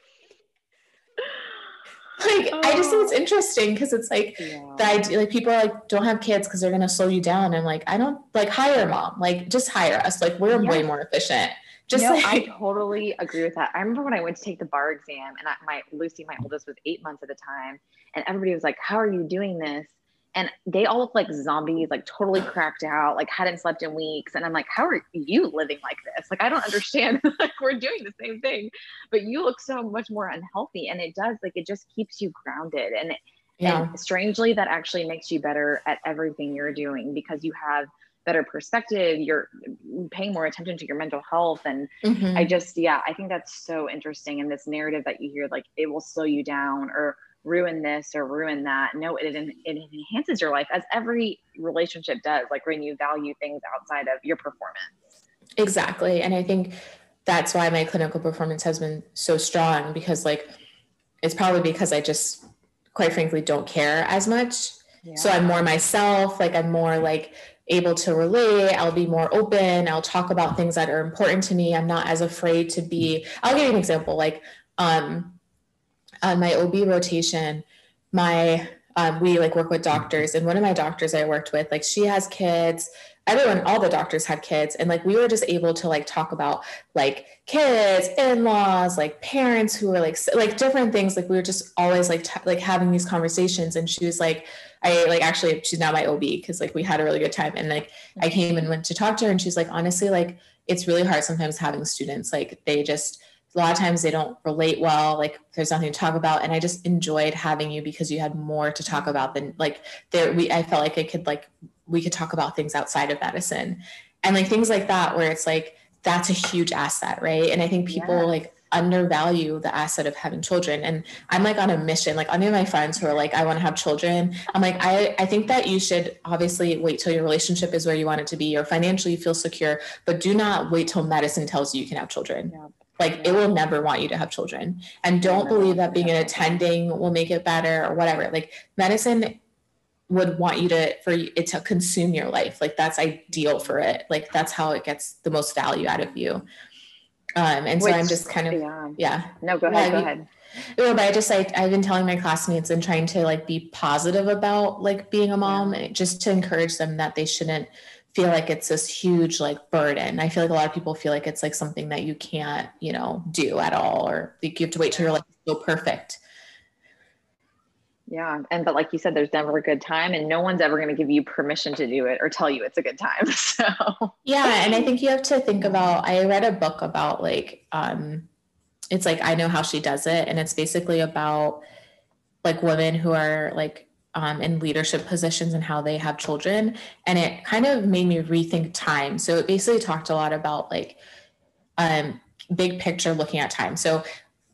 Speaker 2: like oh. I just think it's oh. interesting because it's like yeah. the idea like people are like don't have kids because they're gonna slow you down. I'm like, I don't like hire mom, like just hire us. Like we're yeah. way more efficient. Just
Speaker 1: no,
Speaker 2: like,
Speaker 1: I [laughs] totally agree with that. I remember when I went to take the bar exam and I, my Lucy, my oldest, was eight months at the time, and everybody was like, "How are you doing this?" And they all look like zombies, like totally cracked out, like hadn't slept in weeks. And I'm like, how are you living like this? Like, I don't understand. [laughs] like, we're doing the same thing, but you look so much more unhealthy. And it does, like, it just keeps you grounded. And, yeah. and strangely, that actually makes you better at everything you're doing because you have better perspective. You're paying more attention to your mental health. And mm-hmm. I just, yeah, I think that's so interesting. And this narrative that you hear, like, it will slow you down or, ruin this or ruin that. No, it, it enhances your life as every relationship does, like when you value things outside of your performance.
Speaker 2: Exactly. And I think that's why my clinical performance has been so strong because, like, it's probably because I just, quite frankly, don't care as much. Yeah. So I'm more myself. Like, I'm more like, able to relate. I'll be more open. I'll talk about things that are important to me. I'm not as afraid to be. I'll give you an example. Like, um, on my OB rotation, my um, we like work with doctors, and one of my doctors I worked with, like she has kids. Everyone, all the doctors had kids, and like we were just able to like talk about like kids, in-laws, like parents who were like like different things. Like we were just always like t- like having these conversations, and she was like, I like actually she's now my OB because like we had a really good time, and like I came and went to talk to her, and she's like, honestly, like it's really hard sometimes having students like they just a lot of times they don't relate well like there's nothing to talk about and i just enjoyed having you because you had more to talk about than like there we i felt like i could like we could talk about things outside of medicine and like things like that where it's like that's a huge asset right and i think people yeah. like undervalue the asset of having children and i'm like on a mission like any of my friends who are like i want to have children i'm like i i think that you should obviously wait till your relationship is where you want it to be or financially you feel secure but do not wait till medicine tells you you can have children yeah. Like it will never want you to have children. And don't believe that being an attending will make it better or whatever. Like medicine would want you to for it to consume your life. Like that's ideal for it. Like that's how it gets the most value out of you. Um, and Which, so I'm just kind of yeah. yeah.
Speaker 1: No, go ahead. Yeah, go ahead.
Speaker 2: No, but I just like I've been telling my classmates and trying to like be positive about like being a mom, yeah. just to encourage them that they shouldn't feel like it's this huge like burden. I feel like a lot of people feel like it's like something that you can't, you know, do at all, or like you have to wait till you're like so perfect.
Speaker 1: Yeah. And but like you said, there's never a good time and no one's ever going to give you permission to do it or tell you it's a good time. [laughs] So
Speaker 2: Yeah. And I think you have to think about I read a book about like um it's like I know how she does it. And it's basically about like women who are like um, in leadership positions and how they have children. And it kind of made me rethink time. So it basically talked a lot about like um, big picture looking at time. So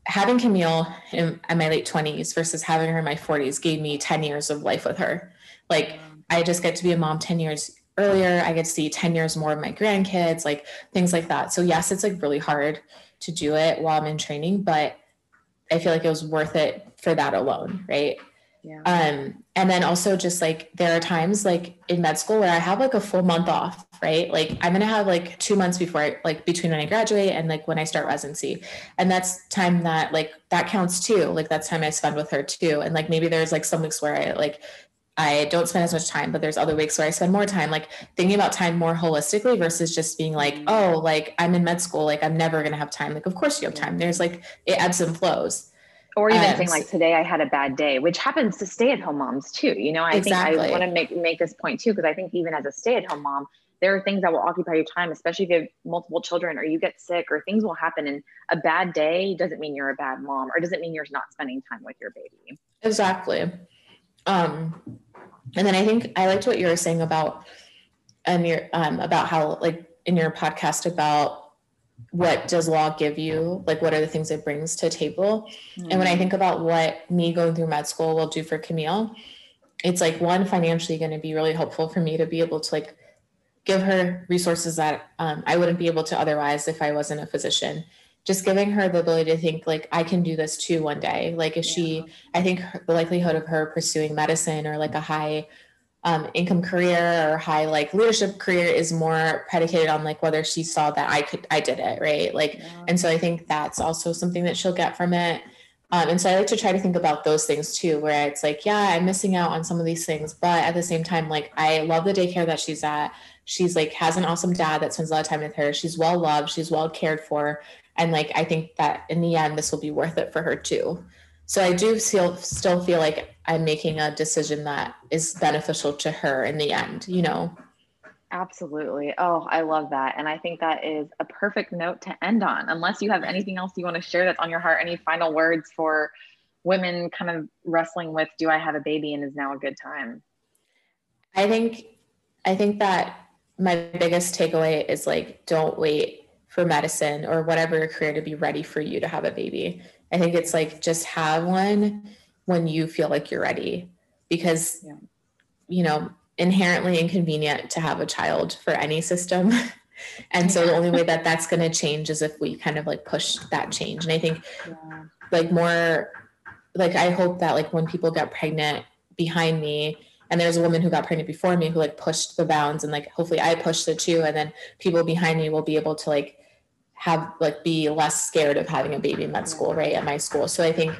Speaker 2: having Camille in, in my late 20s versus having her in my 40s gave me 10 years of life with her. Like I just get to be a mom 10 years earlier. I get to see 10 years more of my grandkids, like things like that. So yes, it's like really hard to do it while I'm in training, but I feel like it was worth it for that alone, right? Yeah. Um, and then also just like there are times like in med school where I have like a full month off, right? Like I'm gonna have like two months before I like between when I graduate and like when I start residency. And that's time that like that counts too. Like that's time I spend with her too. And like maybe there's like some weeks where I like I don't spend as much time, but there's other weeks where I spend more time, like thinking about time more holistically versus just being like, mm. oh, like I'm in med school, like I'm never gonna have time. Like, of course you have time. There's like it ebbs and flows.
Speaker 1: Or even um, saying like today I had a bad day, which happens to stay at home moms too. You know, I exactly. think I want to make make this point too, because I think even as a stay at home mom, there are things that will occupy your time, especially if you have multiple children or you get sick or things will happen. And a bad day doesn't mean you're a bad mom or doesn't mean you're not spending time with your baby.
Speaker 2: Exactly. Um, and then I think I liked what you were saying about and your um, about how like in your podcast about what does law give you like what are the things it brings to table mm-hmm. and when i mm-hmm. think about what me going through med school will do for camille it's like one financially going to be really helpful for me to be able to like give her resources that um, i wouldn't be able to otherwise if i wasn't a physician just giving her the ability to think like i can do this too one day like if yeah. she i think her, the likelihood of her pursuing medicine or like a high um, income career or high like leadership career is more predicated on like whether she saw that i could i did it right? Like yeah. and so i think that's also something that she'll get from it. Um, and so i like to try to think about those things too where it's like yeah i'm missing out on some of these things but at the same time like i love the daycare that she's at. She's like has an awesome dad that spends a lot of time with her. She's well loved. She's well cared for. And like i think that in the end this will be worth it for her too. So i do still still feel like i'm making a decision that is beneficial to her in the end you know?
Speaker 1: Absolutely. Oh i love that. And i think that is a perfect note to end on unless you have anything else you want to share that's on your heart any final words for women kind of wrestling with do i have a baby and is now a good time?
Speaker 2: I think i think that my biggest takeaway is like don't wait for medicine or whatever career to be ready for you to have a baby. I think it's like just have one when you feel like you're ready because yeah. you know, inherently inconvenient to have a child for any system. [laughs] and so the only way that that's going to change is if we kind of like push that change. And I think yeah. like more like I hope that like when people get pregnant behind me and there's a woman who got pregnant before me who like pushed the bounds and like hopefully I pushed it too and then people behind me will be able to like have like be less scared of having a baby in med school, right? At my school. So I think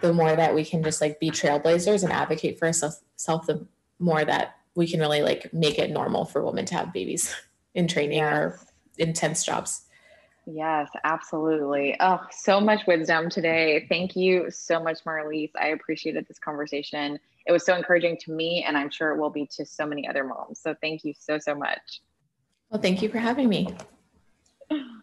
Speaker 2: the more that we can just like be trailblazers and advocate for ourselves, the more that we can really like make it normal for women to have babies [laughs] in training yes. or intense jobs.
Speaker 1: Yes, absolutely. Oh, so much wisdom today. Thank you so much, Marlise. I appreciated this conversation. It was so encouraging to me, and I'm sure it will be to so many other moms. So thank you so, so much.
Speaker 2: Well, thank you for having me. [laughs]